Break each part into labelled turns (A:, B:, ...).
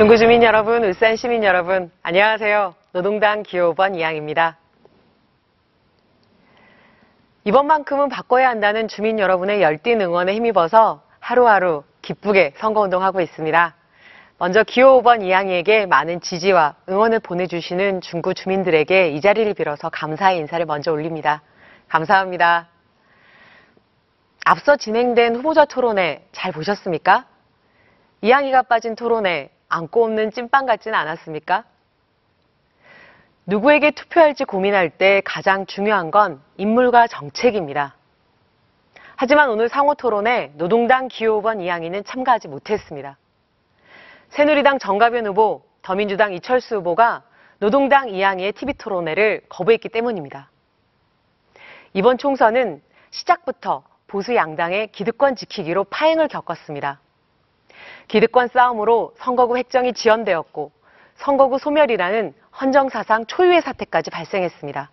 A: 중구 주민 여러분, 울산 시민 여러분, 안녕하세요. 노동당 기호5번 이양입니다. 이번만큼은 바꿔야 한다는 주민 여러분의 열띤 응원에 힘입어서 하루하루 기쁘게 선거운동하고 있습니다. 먼저 기호 5번 이양이에게 많은 지지와 응원을 보내주시는 중구 주민들에게 이 자리를 빌어서 감사의 인사를 먼저 올립니다. 감사합니다. 앞서 진행된 후보자 토론회 잘 보셨습니까? 이양이가 빠진 토론회 안고 없는 찐빵 같지는 않았습니까? 누구에게 투표할지 고민할 때 가장 중요한 건 인물과 정책입니다. 하지만 오늘 상호 토론에 노동당 기호 5번 이양이는 참가하지 못했습니다. 새누리당 정가변 후보, 더민주당 이철수 후보가 노동당 이양이의 TV 토론회를 거부했기 때문입니다. 이번 총선은 시작부터 보수 양당의 기득권 지키기로 파행을 겪었습니다. 기득권 싸움으로 선거구 획정이 지연되었고 선거구 소멸이라는 헌정사상 초유의 사태까지 발생했습니다.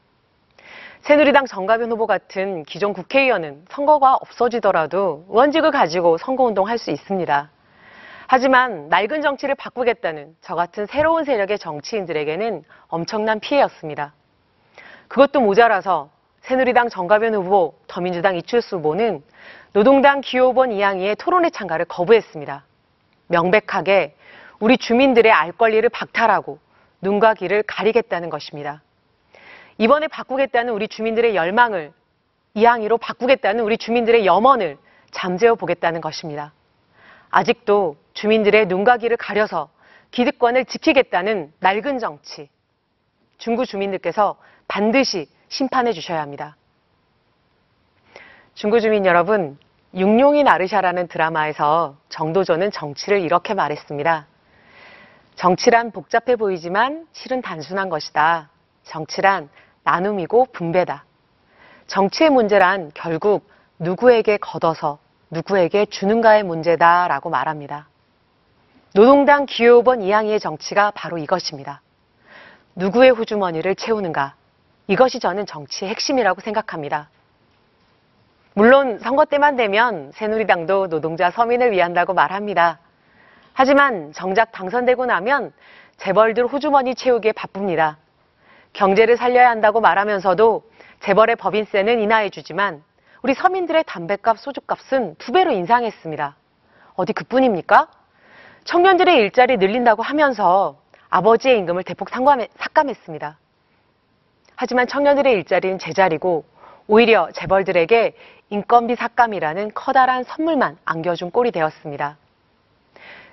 A: 새누리당 정가변 후보 같은 기존 국회의원은 선거가 없어지더라도 의원직을 가지고 선거운동 할 수 있습니다. 하지만 낡은 정치를 바꾸겠다는 저 같은 새로운 세력의 정치인들에게는 엄청난 피해였습니다. 그것도 모자라서 새누리당 정가변 후보, 더민주당 이출수 후보는 노동당 기호 5번 이양이의 토론회 참가를 거부했습니다. 명백하게 우리 주민들의 알 권리를 박탈하고 눈과 귀를 가리겠다는 것입니다. 이번에 바꾸겠다는 우리 주민들의 열망을 이양이로 바꾸겠다는 우리 주민들의 염원을 잠재워 보겠다는 것입니다. 아직도 주민들의 눈과 귀를 가려서 기득권을 지키겠다는 낡은 정치. 중구 주민들께서 반드시 심판해 주셔야 합니다. 중구 주민 여러분, 육룡이 나르샤라는 드라마에서 정도전은 정치를 이렇게 말했습니다. 정치란 복잡해 보이지만 실은 단순한 것이다. 정치란 나눔이고 분배다. 정치의 문제란 결국 누구에게 걷어서 누구에게 주는가의 문제다라고 말합니다. 노동당 기호 5번 이항이의 정치가 바로 이것입니다. 누구의 후주머니를 채우는가. 이것이 저는 정치의 핵심이라고 생각합니다. 물론 선거 때만 되면 새누리당도 노동자 서민을 위한다고 말합니다. 하지만 정작 당선되고 나면 재벌들 호주머니 채우기에 바쁩니다. 경제를 살려야 한다고 말하면서도 재벌의 법인세는 인하해주지만 우리 서민들의 담배값, 소주값은 두 배로 인상했습니다. 어디 그뿐입니까? 청년들의 일자리 늘린다고 하면서 아버지의 임금을 대폭 삭감했습니다. 하지만 청년들의 일자리는 제자리고 오히려 재벌들에게 인건비 삭감이라는 커다란 선물만 안겨준 꼴이 되었습니다.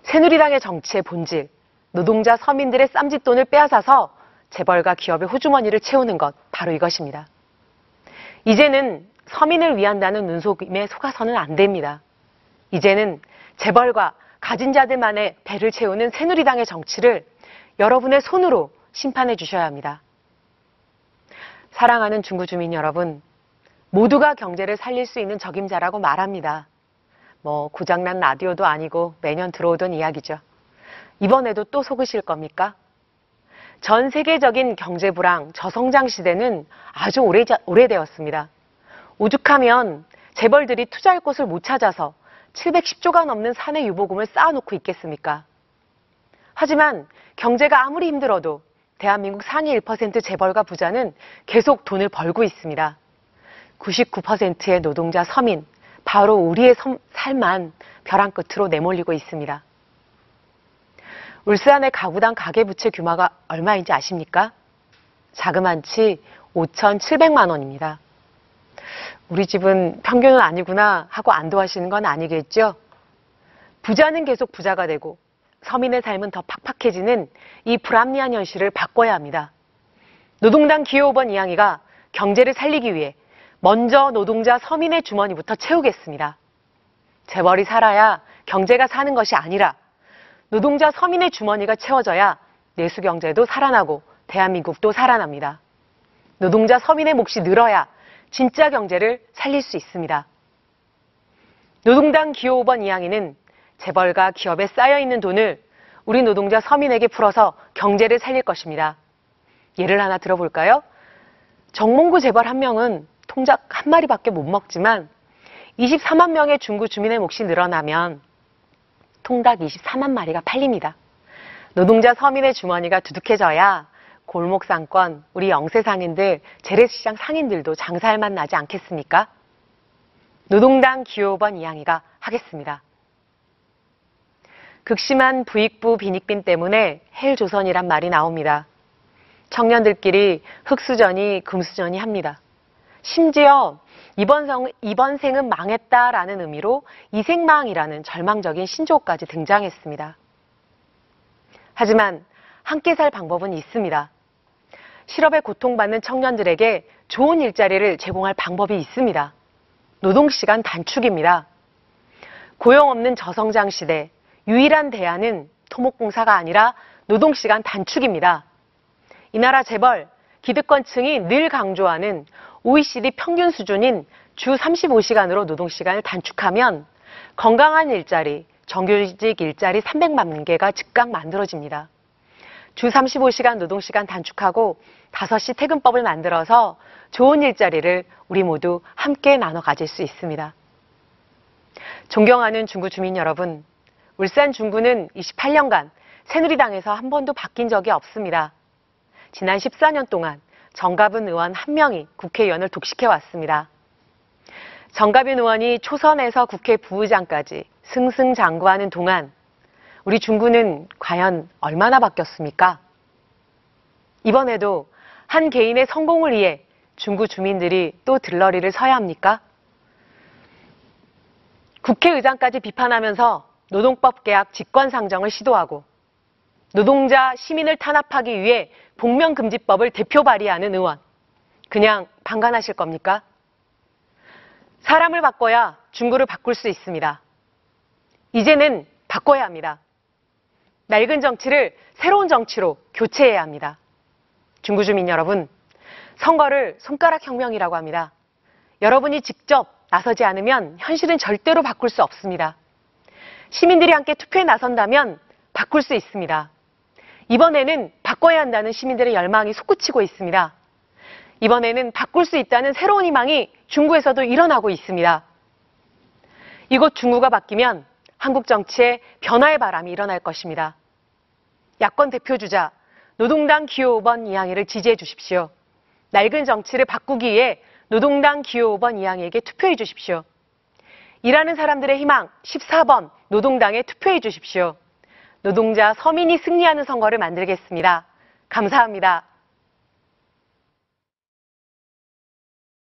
A: 새누리당의 정치의 본질, 노동자 서민들의 쌈짓돈을 빼앗아서 재벌과 기업의 호주머니를 채우는 것, 바로 이것입니다. 이제는 서민을 위한다는 눈속임에 속아서는 안 됩니다. 이제는 재벌과 가진 자들만의 배를 채우는 새누리당의 정치를 여러분의 손으로 심판해 주셔야 합니다. 사랑하는 중구 주민 여러분, 모두가 경제를 살릴 수 있는 적임자라고 말합니다. 뭐 고장난 라디오도 아니고 매년 들어오던 이야기죠. 이번에도 또 속으실 겁니까? 전 세계적인 경제 불황, 저성장 시대는 아주 오래, 오래되었습니다. 오죽하면 재벌들이 투자할 곳을 못 찾아서 710조가 넘는 사내 유보금을 쌓아놓고 있겠습니까? 하지만 경제가 아무리 힘들어도 대한민국 상위 1% 재벌가 부자는 계속 돈을 벌고 있습니다. 99%의 노동자 서민, 바로 우리의 삶만 벼랑 끝으로 내몰리고 있습니다. 울산의 가구당 가계부채 규모가 얼마인지 아십니까? 자그만치 5,700만 원입니다. 우리 집은 평균은 아니구나 하고 안도하시는 건 아니겠죠? 부자는 계속 부자가 되고 서민의 삶은 더 팍팍해지는 이 불합리한 현실을 바꿔야 합니다. 노동당 기호 5번 이양이가 경제를 살리기 위해 먼저 노동자 서민의 주머니부터 채우겠습니다. 재벌이 살아야 경제가 사는 것이 아니라 노동자 서민의 주머니가 채워져야 내수 경제도 살아나고 대한민국도 살아납니다. 노동자 서민의 몫이 늘어야 진짜 경제를 살릴 수 있습니다. 노동당 기호 5번 이양이는 재벌과 기업에 쌓여 있는 돈을 우리 노동자 서민에게 풀어서 경제를 살릴 것입니다. 예를 하나 들어볼까요? 정몽구 재벌 한 명은 통작 한 마리밖에 못 먹지만 24만 명의 중구 주민의 몫이 늘어나면 통닭 24만 마리가 팔립니다. 노동자 서민의 주머니가 두둑해져야 골목 상권, 우리 영세 상인들, 재래시장 상인들도 장사할 맛 나지 않겠습니까? 노동당 기호 5번 이양이가 하겠습니다. 극심한 부익부 빈익빈 때문에 헬조선이란 말이 나옵니다. 청년들끼리 흑수전이 금수전이 합니다. 심지어 이번, 성, 이번 생은 망했다라는 의미로 이생망이라는 절망적인 신조어까지 등장했습니다. 하지만 함께 살 방법은 있습니다. 실업에 고통받는 청년들에게 좋은 일자리를 제공할 방법이 있습니다. 노동시간 단축입니다. 고용 없는 저성장 시대, 유일한 대안은 토목공사가 아니라 노동시간 단축입니다. 이 나라 재벌, 기득권층이 늘 강조하는 OECD 평균 수준인 주 35시간으로 노동시간을 단축하면 건강한 일자리, 정규직 일자리 300만 개가 즉각 만들어집니다. 주 35시간 노동시간 단축하고 5시 퇴근법을 만들어서 좋은 일자리를 우리 모두 함께 나눠 가질 수 있습니다. 존경하는 중구 주민 여러분, 울산 중구는 28년간 새누리당에서 한 번도 바뀐 적이 없습니다. 지난 14년 동안 정갑은 의원 한 명이 국회의원을 독식해 왔습니다. 정갑윤 의원이 초선에서 국회 부의장까지 승승장구하는 동안 우리 중구는 과연 얼마나 바뀌었습니까? 이번에도 한 개인의 성공을 위해 중구 주민들이 또 들러리를 서야 합니까? 국회의장까지 비판하면서 노동법 계약 직권상정을 시도하고 노동자 시민을 탄압하기 위해 복면금지법을 대표 발의하는 의원. 그냥 방관하실 겁니까? 사람을 바꿔야 중구를 바꿀 수 있습니다. 이제는 바꿔야 합니다. 낡은 정치를 새로운 정치로 교체해야 합니다. 중구 주민 여러분, 선거를 손가락 혁명이라고 합니다. 여러분이 직접 나서지 않으면 현실은 절대로 바꿀 수 없습니다. 시민들이 함께 투표에 나선다면 바꿀 수 있습니다. 이번에는 바꿔야 한다는 시민들의 열망이 솟구치고 있습니다. 이번에는 바꿀 수 있다는 새로운 희망이 중구에서도 일어나고 있습니다. 이곳 중구가 바뀌면 한국 정치에 변화의 바람이 일어날 것입니다. 야권 대표주자 노동당 기호 5번 이항희를 지지해 주십시오. 낡은 정치를 바꾸기 위해 노동당 기호 5번 이항희에게 투표해 주십시오. 일하는 사람들의 희망 14번 노동당에 투표해 주십시오. 노동자 서민이 승리하는 선거를 만들겠습니다. 감사합니다.